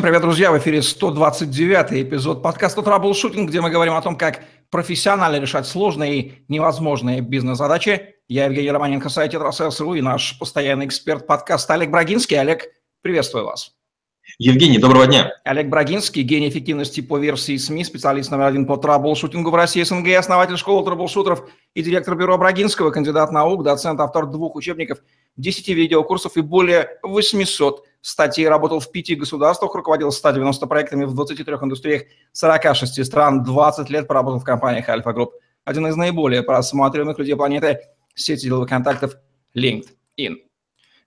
Привет, друзья! В эфире 129 эпизод подкаста «Траблшутинг», где мы говорим о том, как профессионально решать сложные и невозможные бизнес-задачи. Я Евгений Романенко, сайт «Тетрасселс.ру» и наш постоянный эксперт подкаста Олег Брагинский. Олег, приветствую вас. Евгений, доброго дня. Олег Брагинский, гений эффективности по версии СМИ, специалист номер один по траблшутингу в России СНГ, основатель школы траблшутеров и директор бюро Брагинского, кандидат наук, доцент, автор двух учебников, 10 видеокурсов и более 800 статей, работал в пяти государствах, руководил 190 проектами в 23 индустриях 46 стран, 20 лет поработал в компаниях Альфа Групп. Один из наиболее просматриваемых людей планеты – сети деловых контактов LinkedIn.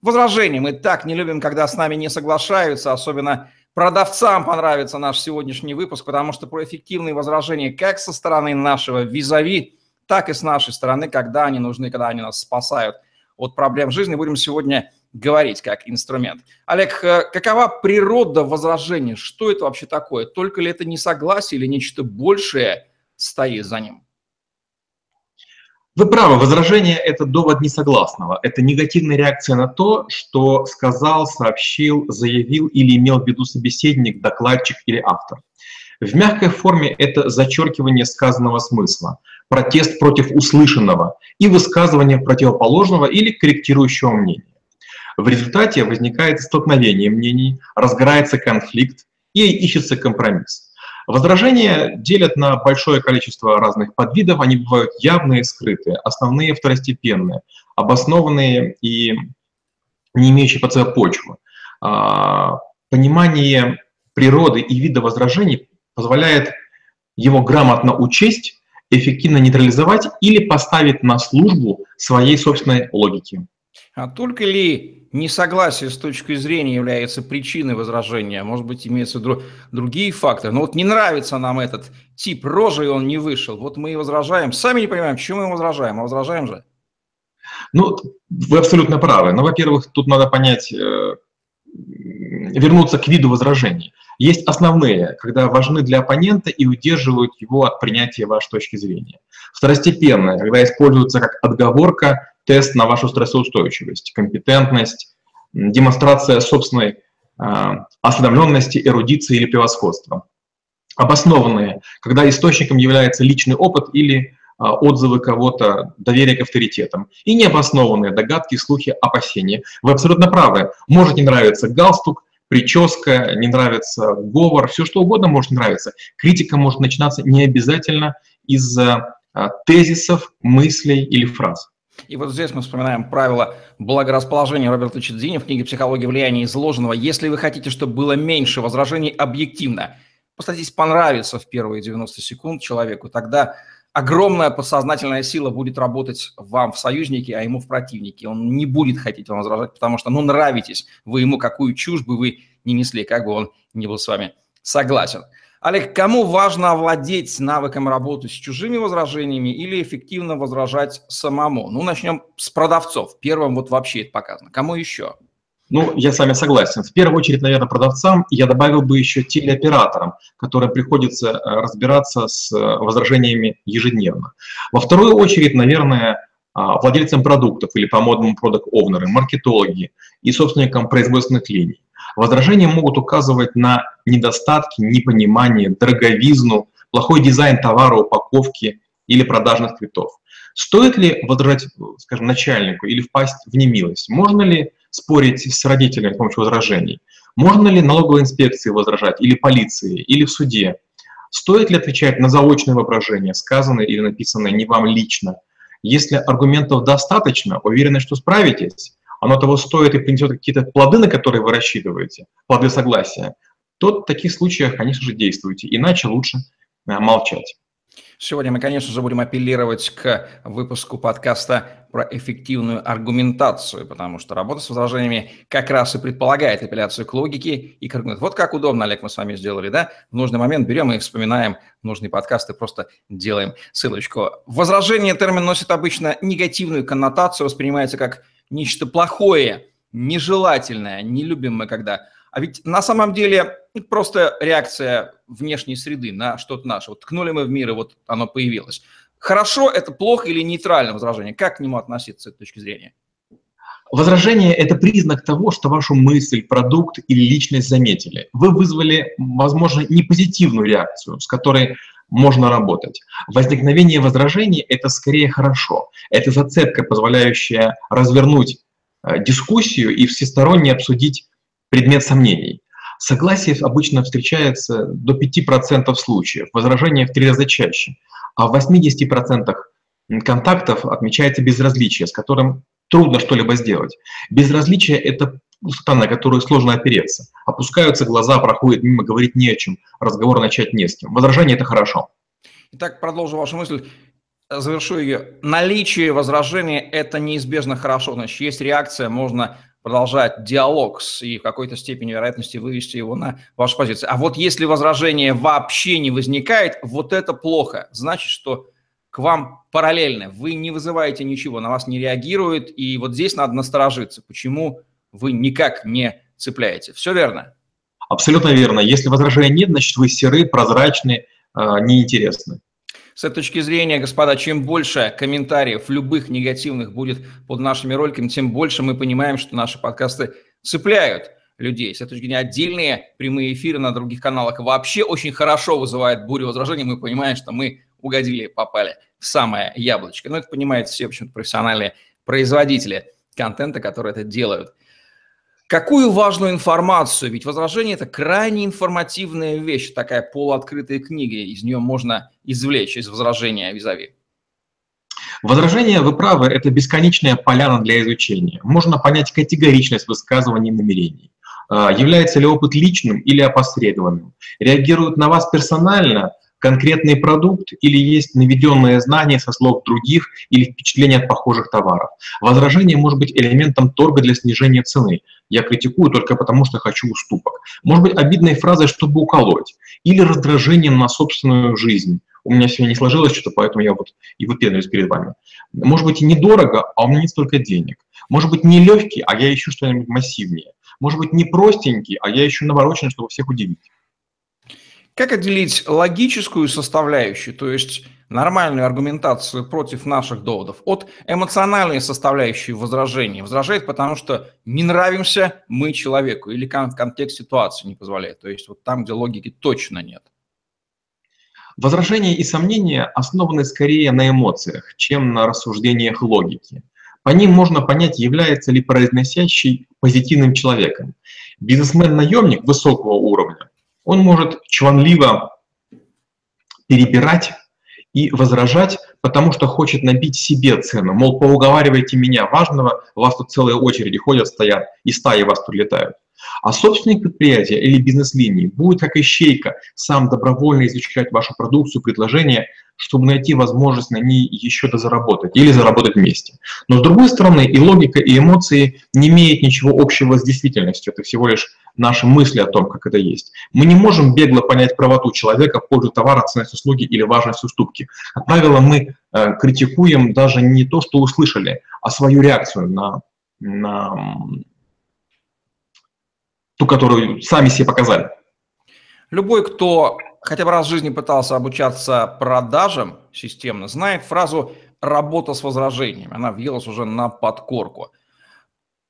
Возражения. Мы так не любим, когда с нами не соглашаются, особенно продавцам понравится наш сегодняшний выпуск, потому что про эффективные возражения как со стороны нашего визави, так и с нашей стороны, когда они нужны, когда они нас спасают от проблем жизни, будем сегодня говорить как инструмент. Олег, э, какова природа возражения? Что это вообще такое? Только ли это несогласие или нечто большее стоит за ним? Вы правы, возражение – это довод несогласного. Это негативная реакция на то, что сказал, сообщил, заявил или имел в виду собеседник, докладчик или автор. В мягкой форме это зачеркивание сказанного смысла, протест против услышанного и высказывание противоположного или корректирующего мнения. В результате возникает столкновение мнений, разгорается конфликт и ищется компромисс. Возражения делят на большое количество разных подвидов, они бывают явные скрытые, основные второстепенные, обоснованные и не имеющие под собой почвы. А, понимание природы и вида возражений позволяет его грамотно учесть, эффективно нейтрализовать или поставить на службу своей собственной логики. А только ли несогласие с точки зрения является причиной возражения? Может быть, имеются дру- другие факторы. Но вот не нравится нам этот тип рожи, и он не вышел. Вот мы и возражаем. Сами не понимаем, почему мы возражаем, а возражаем же. Ну, вы абсолютно правы. Но, во-первых, тут надо понять, э, вернуться к виду возражений. Есть основные, когда важны для оппонента и удерживают его от принятия вашей точки зрения. Второстепенные, когда используются как отговорка тест на вашу стрессоустойчивость, компетентность, демонстрация собственной э, осведомленности, эрудиции или превосходства. Обоснованные, когда источником является личный опыт или э, отзывы кого-то, доверие к авторитетам. И необоснованные догадки, слухи, опасения. Вы абсолютно правы. Может не нравиться галстук, прическа, не нравится говор, все что угодно может нравиться. Критика может начинаться не обязательно из тезисов, мыслей или фраз. И вот здесь мы вспоминаем правило благорасположения Роберта Чедзини в книге «Психология влияния изложенного». Если вы хотите, чтобы было меньше возражений объективно, постарайтесь понравиться в первые 90 секунд человеку, тогда огромная подсознательная сила будет работать вам в союзнике, а ему в противнике. Он не будет хотеть вам возражать, потому что, ну, нравитесь вы ему, какую чушь бы вы не несли, как бы он не был с вами согласен. Олег, кому важно овладеть навыком работы с чужими возражениями или эффективно возражать самому? Ну, начнем с продавцов. Первым вот вообще это показано. Кому еще? Ну, я с вами согласен. В первую очередь, наверное, продавцам. Я добавил бы еще телеоператорам, которым приходится э, разбираться с э, возражениями ежедневно. Во вторую очередь, наверное, а, владельцам продуктов или по-модному продукт-овнеры, маркетологи и собственникам производственных линий. Возражения могут указывать на недостатки, непонимание, дороговизну, плохой дизайн товара, упаковки или продажных цветов. Стоит ли возражать, скажем, начальнику или впасть в немилость? Можно ли спорить с родителями с помощью возражений? Можно ли налоговой инспекции возражать, или полиции, или в суде? Стоит ли отвечать на заочные вопрошения, сказанные или написанные не вам лично? Если аргументов достаточно, уверены, что справитесь, оно того стоит и принесет какие-то плоды, на которые вы рассчитываете, плоды согласия, то в таких случаях, конечно же, действуйте. Иначе лучше э, молчать. Сегодня мы, конечно же, будем апеллировать к выпуску подкаста про эффективную аргументацию, потому что работа с возражениями как раз и предполагает апелляцию к логике и к аргументу. Вот как удобно, Олег, мы с вами сделали, да? В нужный момент берем и вспоминаем нужный подкаст и просто делаем ссылочку. Возражение термин носит обычно негативную коннотацию, воспринимается как нечто плохое, нежелательное, не любим мы когда. А ведь на самом деле просто реакция внешней среды на что-то наше. Вот ткнули мы в мир, и вот оно появилось. Хорошо это плохо или нейтральное возражение? Как к нему относиться с этой точки зрения? Возражение – это признак того, что вашу мысль, продукт или личность заметили. Вы вызвали, возможно, не позитивную реакцию, с которой можно работать. Возникновение возражений – это скорее хорошо. Это зацепка, позволяющая развернуть э, дискуссию и всесторонне обсудить предмет сомнений. Согласие обычно встречается до 5% случаев, возражение в три раза чаще, а в 80% контактов отмечается безразличие, с которым трудно что-либо сделать. Безразличие – это пустота, на которую сложно опереться. Опускаются глаза, проходит мимо, говорить не о чем, разговор начать не с кем. Возражение – это хорошо. Итак, продолжу вашу мысль, завершу ее. Наличие возражения – это неизбежно хорошо. Значит, есть реакция, можно продолжать диалог с, и в какой-то степени вероятности вывести его на вашу позицию. А вот если возражение вообще не возникает, вот это плохо. Значит, что к вам параллельно. Вы не вызываете ничего, на вас не реагирует, и вот здесь надо насторожиться. Почему вы никак не цепляете? Все верно? Абсолютно верно. Если возражения нет, значит вы серы, прозрачны, а, неинтересны. С этой точки зрения, господа, чем больше комментариев любых негативных будет под нашими роликами, тем больше мы понимаем, что наши подкасты цепляют людей. С этой точки зрения отдельные прямые эфиры на других каналах вообще очень хорошо вызывают бурю возражений. Мы понимаем, что мы угодили, попали в самое яблочко. Но это понимают все, почему-то профессиональные производители контента, которые это делают. Какую важную информацию? Ведь возражение – это крайне информативная вещь, такая полуоткрытая книга. Из нее можно извлечь из возражения визави. Возражение, вы правы, это бесконечная поляна для изучения. Можно понять категоричность высказываний и намерений. А, является ли опыт личным или опосредованным? Реагируют на вас персонально конкретный продукт или есть наведенное знание со слов других или впечатление от похожих товаров. Возражение может быть элементом торга для снижения цены. Я критикую только потому, что хочу уступок. Может быть обидной фразой, чтобы уколоть. Или раздражением на собственную жизнь. У меня сегодня не сложилось что-то, поэтому я вот и выпендриваюсь перед вами. Может быть и недорого, а у меня нет столько денег. Может быть не легкий, а я ищу что-нибудь массивнее. Может быть не простенький, а я ищу навороченный, чтобы всех удивить. Как отделить логическую составляющую, то есть нормальную аргументацию против наших доводов, от эмоциональной составляющей возражения? Возражает, потому что не нравимся мы человеку или контекст ситуации не позволяет. То есть вот там, где логики точно нет. Возражения и сомнения основаны скорее на эмоциях, чем на рассуждениях логики. По ним можно понять, является ли произносящий позитивным человеком. Бизнесмен-наемник высокого уровня он может чванливо перебирать и возражать, потому что хочет набить себе цену. Мол, поуговаривайте меня важного, у вас тут целые очереди ходят, стоят, и стаи вас тут летают. А собственник предприятия или бизнес-линии будет как ищейка сам добровольно изучать вашу продукцию, предложение, чтобы найти возможность на ней еще дозаработать или заработать вместе. Но с другой стороны, и логика, и эмоции не имеют ничего общего с действительностью. Это всего лишь наши мысли о том, как это есть. Мы не можем бегло понять правоту человека в пользу товара, ценность услуги или важность уступки. Как правило, мы э, критикуем даже не то, что услышали, а свою реакцию на, на ту, которую сами себе показали. Любой, кто хотя бы раз в жизни пытался обучаться продажам системно, знает фразу «работа с возражениями». Она въелась уже на подкорку.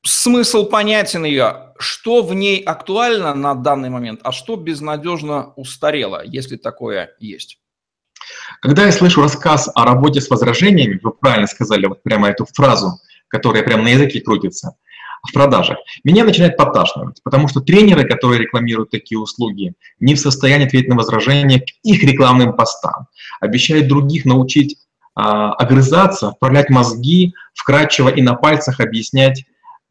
Смысл понятен ее, что в ней актуально на данный момент, а что безнадежно устарело, если такое есть. Когда я слышу рассказ о работе с возражениями, вы правильно сказали вот прямо эту фразу, которая прямо на языке крутится – в продажах. Меня начинает подташнивать, потому что тренеры, которые рекламируют такие услуги, не в состоянии ответить на возражения к их рекламным постам. Обещают других научить а, огрызаться, вправлять мозги, вкрадчиво и на пальцах объяснять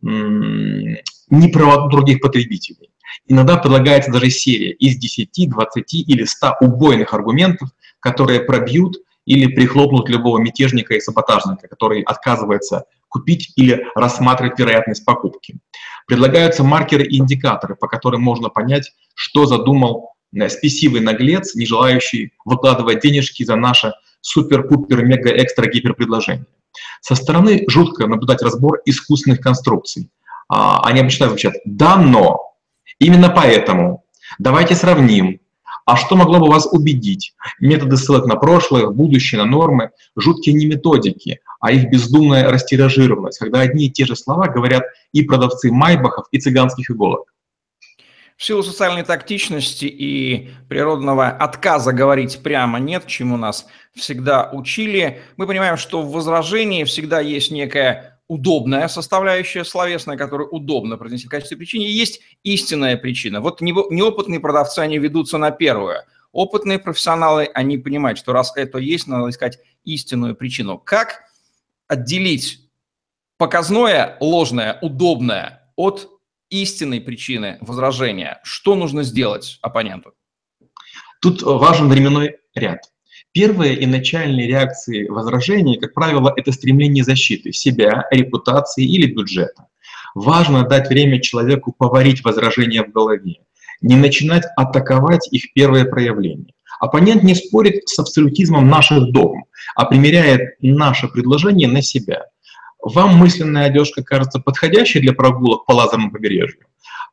м- неправоту других потребителей. Иногда предлагается даже серия из 10, 20 или 100 убойных аргументов, которые пробьют или прихлопнут любого мятежника и саботажника, который отказывается купить или рассматривать вероятность покупки. Предлагаются маркеры и индикаторы, по которым можно понять, что задумал э, спесивый наглец, не желающий выкладывать денежки за наше супер-пупер-мега-экстра-гиперпредложение. Со стороны жутко наблюдать разбор искусственных конструкций. А, они обычно звучат «да, но». Именно поэтому давайте сравним. А что могло бы вас убедить? Методы ссылок на прошлое, будущее, на нормы, жуткие не методики, а их бездумная растиражированность, когда одни и те же слова говорят и продавцы майбахов, и цыганских иголок. В силу социальной тактичности и природного отказа говорить прямо нет, чему нас всегда учили, мы понимаем, что в возражении всегда есть некая удобная составляющая словесная, которую удобно произнести в качестве причины, и есть истинная причина. Вот неопытные продавцы, они ведутся на первую. Опытные профессионалы, они понимают, что раз это есть, надо искать истинную причину. Как отделить показное, ложное, удобное от истинной причины возражения. Что нужно сделать оппоненту? Тут важен временной ряд. Первые и начальные реакции возражений, как правило, это стремление защиты себя, репутации или бюджета. Важно дать время человеку поварить возражения в голове, не начинать атаковать их первое проявление. Оппонент не спорит с абсолютизмом наших догм, а примеряет наше предложение на себя – вам мысленная одежка кажется подходящей для прогулок по лазерному побережью,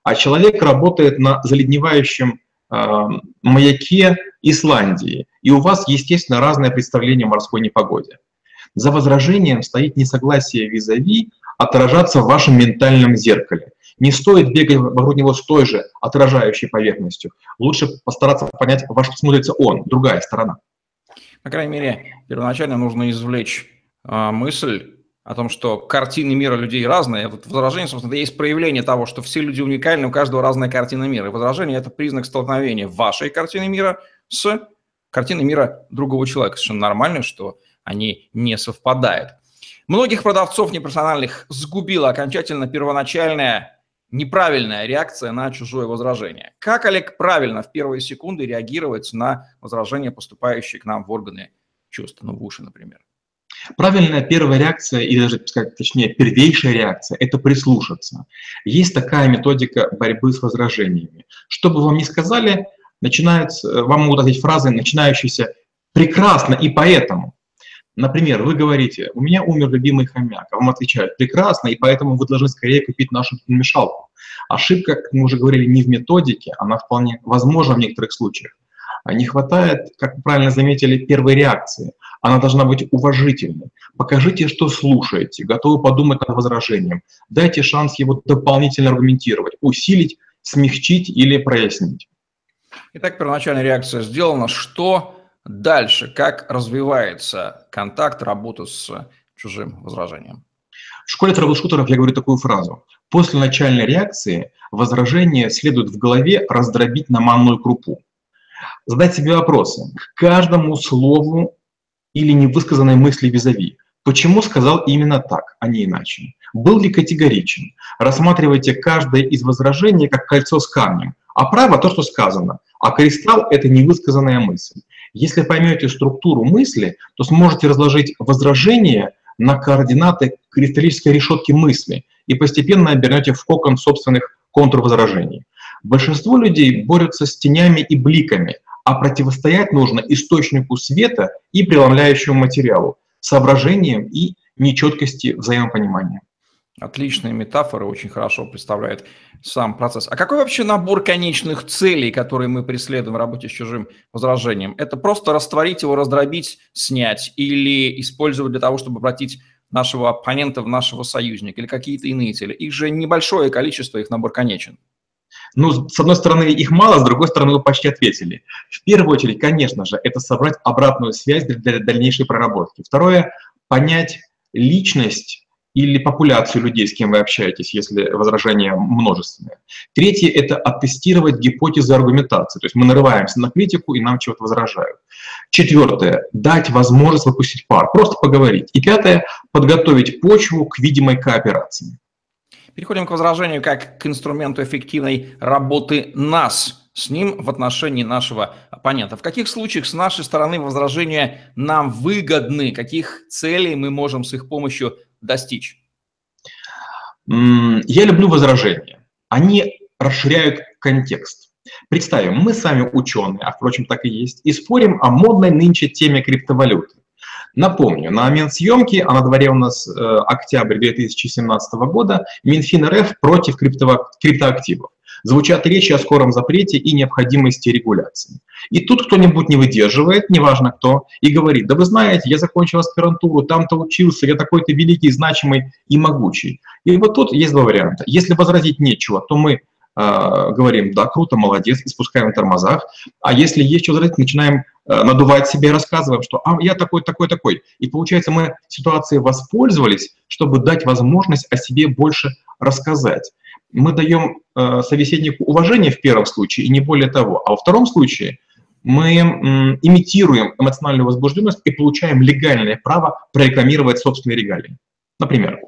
а человек работает на заледневающем маяке Исландии, и у вас, естественно, разное представление о морской непогоде. За возражением стоит несогласие визави отражаться в вашем ментальном зеркале. Не стоит бегать вокруг него с той же отражающей поверхностью. Лучше постараться понять, во что смотрится он, другая сторона. По крайней мере, первоначально нужно извлечь э, мысль о том, что картины мира людей разные. Вот возражение, собственно, это есть проявление того, что все люди уникальны, у каждого разная картина мира. И возражение – это признак столкновения вашей картины мира с картиной мира другого человека. Совершенно нормально, что они не совпадают. Многих продавцов непрофессиональных сгубила окончательно первоначальная неправильная реакция на чужое возражение. Как, Олег, правильно в первые секунды реагировать на возражения, поступающие к нам в органы чувств, ну, в уши, например? Правильная первая реакция, или даже, сказать, точнее, первейшая реакция – это прислушаться. Есть такая методика борьбы с возражениями. Что бы вам ни сказали, начинается, вам могут ответить фразы, начинающиеся «прекрасно и поэтому». Например, вы говорите, у меня умер любимый хомяк, а вам отвечают, прекрасно, и поэтому вы должны скорее купить нашу мешалку. Ошибка, как мы уже говорили, не в методике, она вполне возможна в некоторых случаях. А не хватает, как вы правильно заметили, первой реакции. Она должна быть уважительной. Покажите, что слушаете, готовы подумать над возражением. Дайте шанс его дополнительно аргументировать, усилить, смягчить или прояснить. Итак, первоначальная реакция сделана. Что дальше? Как развивается контакт, работа с чужим возражением? В школе трэблшутеров я говорю такую фразу. После начальной реакции возражение следует в голове раздробить на манную крупу задать себе вопросы к каждому слову или невысказанной мысли визави. Почему сказал именно так, а не иначе? Был ли категоричен? Рассматривайте каждое из возражений как кольцо с камнем, а право то, что сказано, а кристалл — это невысказанная мысль. Если поймете структуру мысли, то сможете разложить возражение на координаты кристаллической решетки мысли и постепенно обернете в кокон собственных контрвозражений. Большинство людей борются с тенями и бликами, а противостоять нужно источнику света и преломляющему материалу, соображением и нечеткости взаимопонимания. Отличные метафоры, очень хорошо представляет сам процесс. А какой вообще набор конечных целей, которые мы преследуем в работе с чужим возражением? Это просто растворить его, раздробить, снять или использовать для того, чтобы обратить нашего оппонента в нашего союзника или какие-то иные цели? Их же небольшое количество, их набор конечен. Ну, с одной стороны, их мало, с другой стороны, вы почти ответили. В первую очередь, конечно же, это собрать обратную связь для дальнейшей проработки. Второе – понять личность или популяцию людей, с кем вы общаетесь, если возражения множественные. Третье – это оттестировать гипотезы аргументации. То есть мы нарываемся на критику, и нам чего-то возражают. Четвертое – дать возможность выпустить пар, просто поговорить. И пятое – подготовить почву к видимой кооперации. Переходим к возражению как к инструменту эффективной работы нас с ним в отношении нашего оппонента. В каких случаях с нашей стороны возражения нам выгодны, каких целей мы можем с их помощью достичь? Я люблю возражения. Они расширяют контекст. Представим, мы сами ученые, а впрочем так и есть, и спорим о модной нынче теме криптовалюты. Напомню, на момент съемки, а на дворе у нас э, октябрь 2017 года, Минфин РФ против крипто, криптоактивов. Звучат речи о скором запрете и необходимости регуляции. И тут кто-нибудь не выдерживает, неважно кто, и говорит, да вы знаете, я закончил аспирантуру, там-то учился, я такой-то великий, значимый и могучий. И вот тут есть два варианта. Если возразить нечего, то мы э, говорим, да, круто, молодец, и спускаем тормозах. А если есть что возразить, начинаем надувать себя и рассказываем, что а, я такой, такой, такой. И получается, мы ситуацией воспользовались, чтобы дать возможность о себе больше рассказать. Мы даем э, собеседнику уважение в первом случае, и не более того. А во втором случае мы м, имитируем эмоциональную возбужденность и получаем легальное право прорекламировать собственные регалии. Например,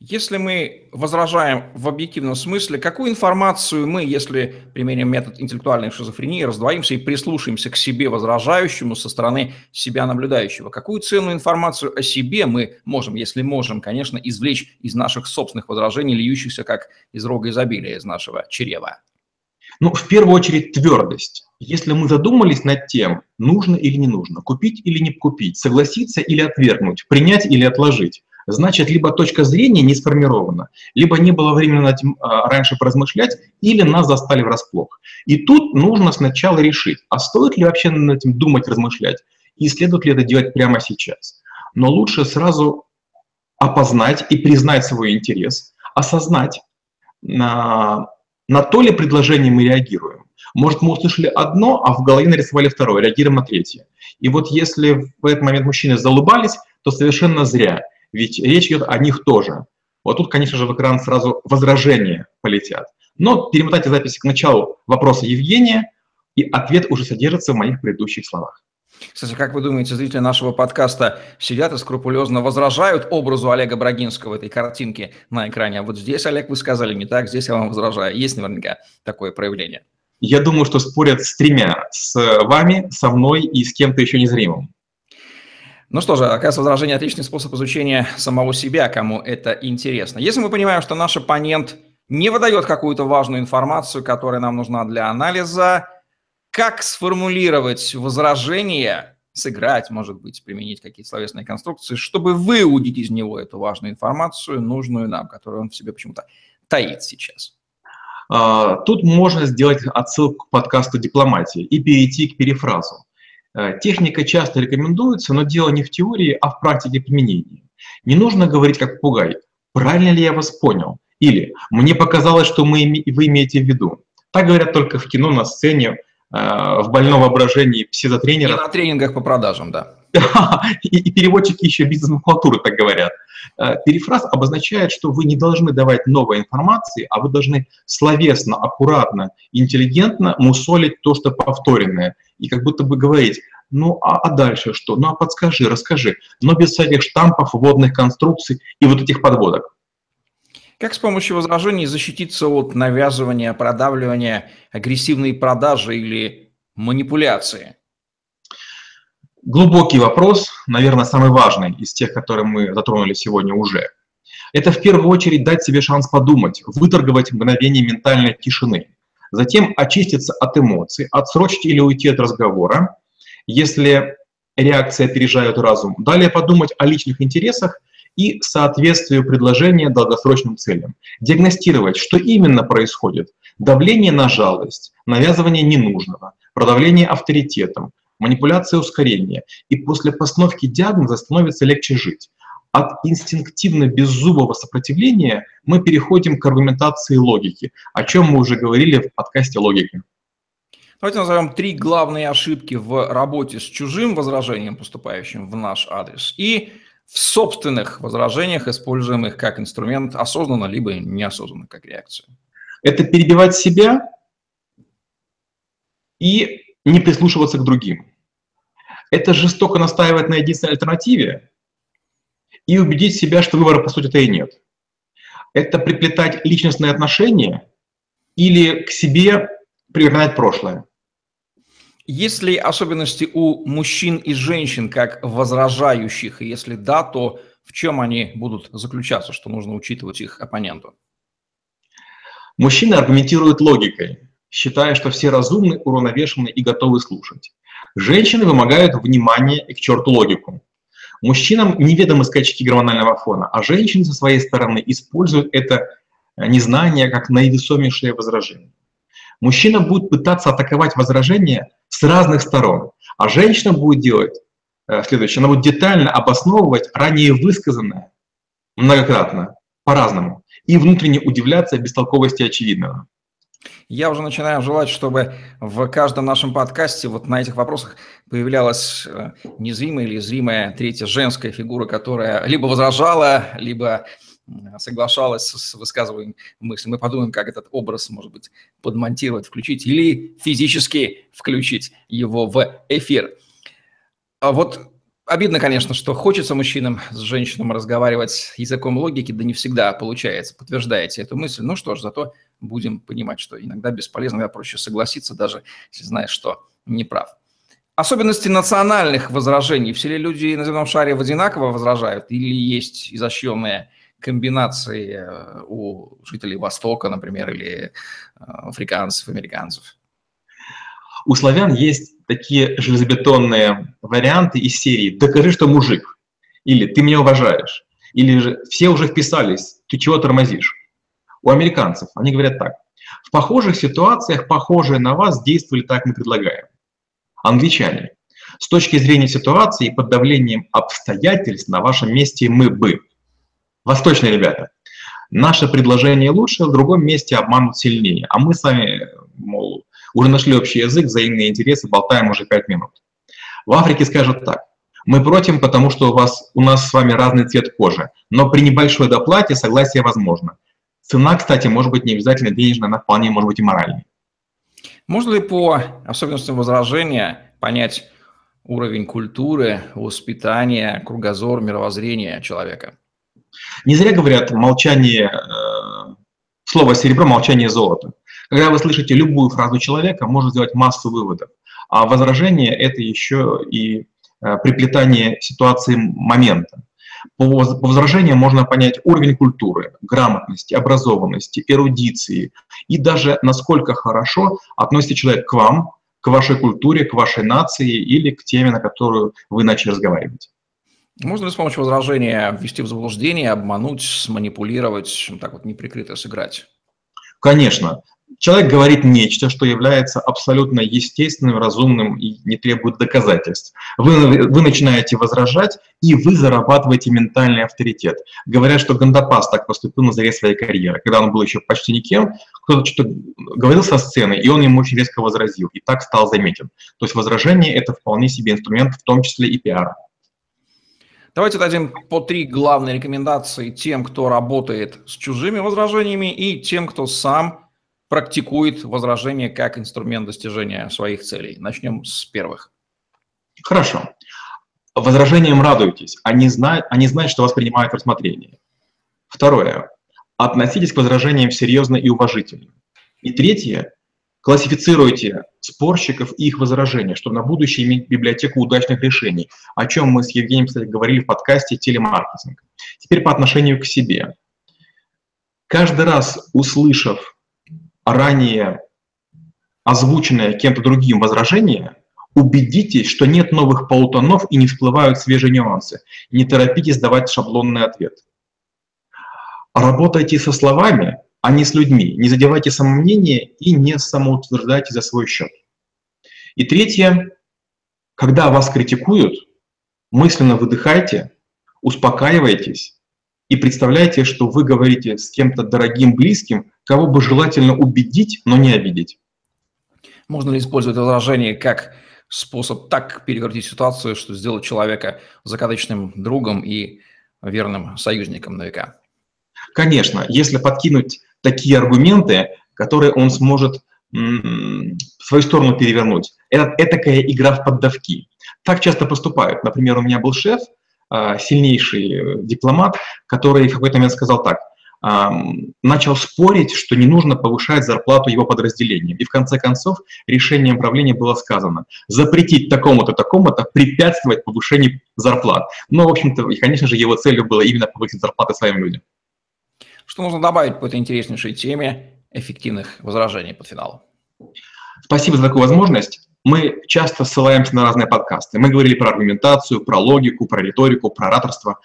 если мы возражаем в объективном смысле, какую информацию мы, если применим метод интеллектуальной шизофрении, раздвоимся и прислушаемся к себе возражающему со стороны себя наблюдающего, какую ценную информацию о себе мы можем, если можем, конечно, извлечь из наших собственных возражений, льющихся как из рога изобилия, из нашего чрева? Ну, в первую очередь, твердость. Если мы задумались над тем, нужно или не нужно, купить или не купить, согласиться или отвергнуть, принять или отложить, значит, либо точка зрения не сформирована, либо не было времени над этим а, раньше поразмышлять, или нас застали врасплох. И тут нужно сначала решить, а стоит ли вообще над этим думать, размышлять, и следует ли это делать прямо сейчас. Но лучше сразу опознать и признать свой интерес, осознать, на, на то ли предложение мы реагируем. Может, мы услышали одно, а в голове нарисовали второе, реагируем на третье. И вот если в этот момент мужчины залыбались, то совершенно зря. Ведь речь идет о них тоже. Вот тут, конечно же, в экран сразу возражения полетят. Но перемотайте запись к началу вопроса Евгения, и ответ уже содержится в моих предыдущих словах. Кстати, как вы думаете, зрители нашего подкаста сидят и скрупулезно возражают образу Олега Брагинского этой картинки на экране? А вот здесь, Олег, вы сказали не так, здесь я вам возражаю. Есть наверняка такое проявление. Я думаю, что спорят с тремя. С вами, со мной и с кем-то еще незримым. Ну что же, оказывается, возражение – отличный способ изучения самого себя, кому это интересно. Если мы понимаем, что наш оппонент не выдает какую-то важную информацию, которая нам нужна для анализа, как сформулировать возражение, сыграть, может быть, применить какие-то словесные конструкции, чтобы выудить из него эту важную информацию, нужную нам, которую он в себе почему-то таит сейчас? А, тут можно сделать отсылку к подкасту «Дипломатия» и перейти к перефразу. Э, техника часто рекомендуется, но дело не в теории, а в практике применения. Не нужно говорить как пугай, правильно ли я вас понял, или мне показалось, что мы, вы имеете в виду. Так говорят только в кино, на сцене, э, в больном воображении психотренера. И на тренингах по продажам, да. и, и переводчики еще бизнес-макулатуры так говорят. Э, перефраз обозначает, что вы не должны давать новой информации, а вы должны словесно, аккуратно, интеллигентно мусолить то, что повторенное. И как будто бы говорить, ну а, а дальше что? Ну а подскажи, расскажи. Но без всяких штампов, вводных конструкций и вот этих подводок. Как с помощью возражений защититься от навязывания, продавливания, агрессивной продажи или манипуляции? Глубокий вопрос, наверное, самый важный из тех, которые мы затронули сегодня уже. Это в первую очередь дать себе шанс подумать, выторговать мгновение ментальной тишины. Затем очиститься от эмоций, отсрочить или уйти от разговора, если реакция опережает разум. Далее подумать о личных интересах и соответствию предложения долгосрочным целям. Диагностировать, что именно происходит. Давление на жалость, навязывание ненужного, продавление авторитетом, манипуляция ускорения. И после постановки диагноза становится легче жить. От инстинктивно-беззубого сопротивления мы переходим к аргументации логики, о чем мы уже говорили в подкасте «Логики». Давайте назовем три главные ошибки в работе с чужим возражением, поступающим в наш адрес, и в собственных возражениях, используемых как инструмент осознанно либо неосознанно как реакцию. Это перебивать себя и не прислушиваться к другим. Это жестоко настаивать на единственной альтернативе и убедить себя, что выбора по сути-то и нет. Это приплетать личностные отношения или к себе привлекать прошлое. Есть ли особенности у мужчин и женщин как возражающих? И если да, то в чем они будут заключаться, что нужно учитывать их оппоненту? Мужчины аргументируют логикой считая, что все разумны, уравновешены и готовы слушать. Женщины вымогают внимание и к черту логику. Мужчинам неведомы скачки гормонального фона, а женщины со своей стороны используют это незнание как наивесомейшее возражение. Мужчина будет пытаться атаковать возражение с разных сторон, а женщина будет делать э, следующее. Она будет детально обосновывать ранее высказанное многократно, по-разному, и внутренне удивляться бестолковости очевидного. Я уже начинаю желать, чтобы в каждом нашем подкасте вот на этих вопросах появлялась э, незримая или зримая третья женская фигура, которая либо возражала, либо соглашалась с высказыванием мысли. Мы подумаем, как этот образ, может быть, подмонтировать, включить или физически включить его в эфир. А вот обидно, конечно, что хочется мужчинам с женщинами разговаривать языком логики, да не всегда получается. Подтверждаете эту мысль. Ну что ж, зато будем понимать, что иногда бесполезно, иногда проще согласиться, даже если знаешь, что не прав. Особенности национальных возражений. Все ли люди на земном шаре в одинаково возражают или есть изощренные комбинации э, у жителей Востока, например, или э, африканцев, американцев? У славян есть такие железобетонные варианты из серии «Докажи, что мужик» или «Ты меня уважаешь» или же «Все уже вписались, ты чего тормозишь?» У американцев они говорят так. В похожих ситуациях, похожие на вас, действовали так, мы предлагаем. Англичане. С точки зрения ситуации под давлением обстоятельств на вашем месте мы бы. Восточные ребята. Наше предложение лучше, в другом месте обманут сильнее. А мы сами, мол, уже нашли общий язык, взаимные интересы, болтаем уже пять минут. В Африке скажут так. Мы против, потому что у, вас, у нас с вами разный цвет кожи, но при небольшой доплате согласие возможно. Цена, кстати, может быть не обязательно денежная, она вполне может быть и моральной. Можно ли по особенностям возражения понять уровень культуры, воспитания, кругозор, мировоззрения человека? Не зря говорят молчание, э, слово серебро, молчание золото. Когда вы слышите любую фразу человека, можно сделать массу выводов. А возражение – это еще и э, приплетание ситуации момента. По, по возражениям можно понять уровень культуры, грамотности, образованности, эрудиции и даже насколько хорошо относится человек к вам, к вашей культуре, к вашей нации или к теме, на которую вы начали разговаривать. Можно ли с помощью возражения ввести в заблуждение, обмануть, сманипулировать, так вот неприкрыто сыграть? Конечно. Человек говорит нечто, что является абсолютно естественным, разумным и не требует доказательств. Вы, вы начинаете возражать, и вы зарабатываете ментальный авторитет. Говорят, что Гандапас так поступил на заре своей карьеры. Когда он был еще почти никем, кто-то что-то говорил со сцены, и он ему очень резко возразил, и так стал заметен. То есть возражение – это вполне себе инструмент, в том числе и пиара. Давайте дадим по три главные рекомендации тем, кто работает с чужими возражениями и тем, кто сам практикует возражения как инструмент достижения своих целей. Начнем с первых. Хорошо. Возражениям радуйтесь. Они знают, они знают, что вас принимают в рассмотрение. Второе. Относитесь к возражениям серьезно и уважительно. И третье. Классифицируйте спорщиков и их возражения, чтобы на будущее иметь библиотеку удачных решений, о чем мы с Евгением, кстати, говорили в подкасте «Телемаркетинг». Теперь по отношению к себе. Каждый раз, услышав ранее озвученное кем-то другим возражение, убедитесь, что нет новых полутонов и не всплывают свежие нюансы. Не торопитесь давать шаблонный ответ. Работайте со словами, а не с людьми. Не задевайте самомнение и не самоутверждайте за свой счет. И третье, когда вас критикуют, мысленно выдыхайте, успокаивайтесь и представляйте, что вы говорите с кем-то дорогим, близким, кого бы желательно убедить, но не обидеть. Можно ли использовать это выражение как способ так перевертить ситуацию, что сделать человека закадочным другом и верным союзником на века? Конечно, если подкинуть такие аргументы, которые он сможет в свою сторону перевернуть. Это, такая игра в поддавки. Так часто поступают. Например, у меня был шеф, сильнейший э, дипломат, который в какой-то момент сказал так, начал спорить, что не нужно повышать зарплату его подразделениям. И в конце концов решением правления было сказано запретить такому-то, такому-то препятствовать повышению зарплат. Но, в общем-то, и, конечно же, его целью было именно повысить зарплаты своим людям. Что нужно добавить по этой интереснейшей теме эффективных возражений под финал? Спасибо за такую возможность. Мы часто ссылаемся на разные подкасты. Мы говорили про аргументацию, про логику, про риторику, про ораторство.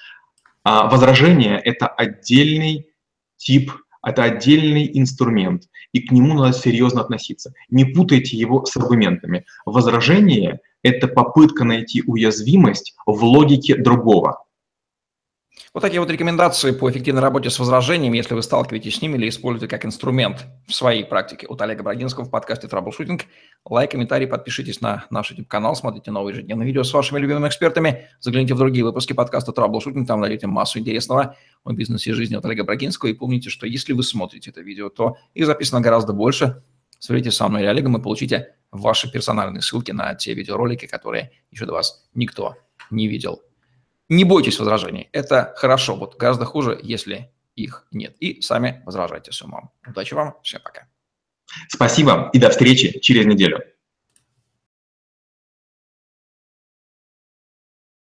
А возражение – это отдельный тип это отдельный инструмент, и к нему надо серьезно относиться. Не путайте его с аргументами. Возражение – это попытка найти уязвимость в логике другого. Вот такие вот рекомендации по эффективной работе с возражениями, если вы сталкиваетесь с ними или используете как инструмент в своей практике. От Олега Брагинского в подкасте «Траблшутинг». Лайк, комментарий, подпишитесь на наш YouTube-канал, смотрите новые ежедневные видео с вашими любимыми экспертами, загляните в другие выпуски подкаста «Траблшутинг», там найдете массу интересного о бизнесе и жизни от Олега Брагинского. И помните, что если вы смотрите это видео, то их записано гораздо больше. Смотрите со мной или Олегом и получите ваши персональные ссылки на те видеоролики, которые еще до вас никто не видел. Не бойтесь возражений. Это хорошо. Вот гораздо хуже, если их нет. И сами возражайте с умом. Удачи вам. Всем пока. Спасибо и до встречи через неделю.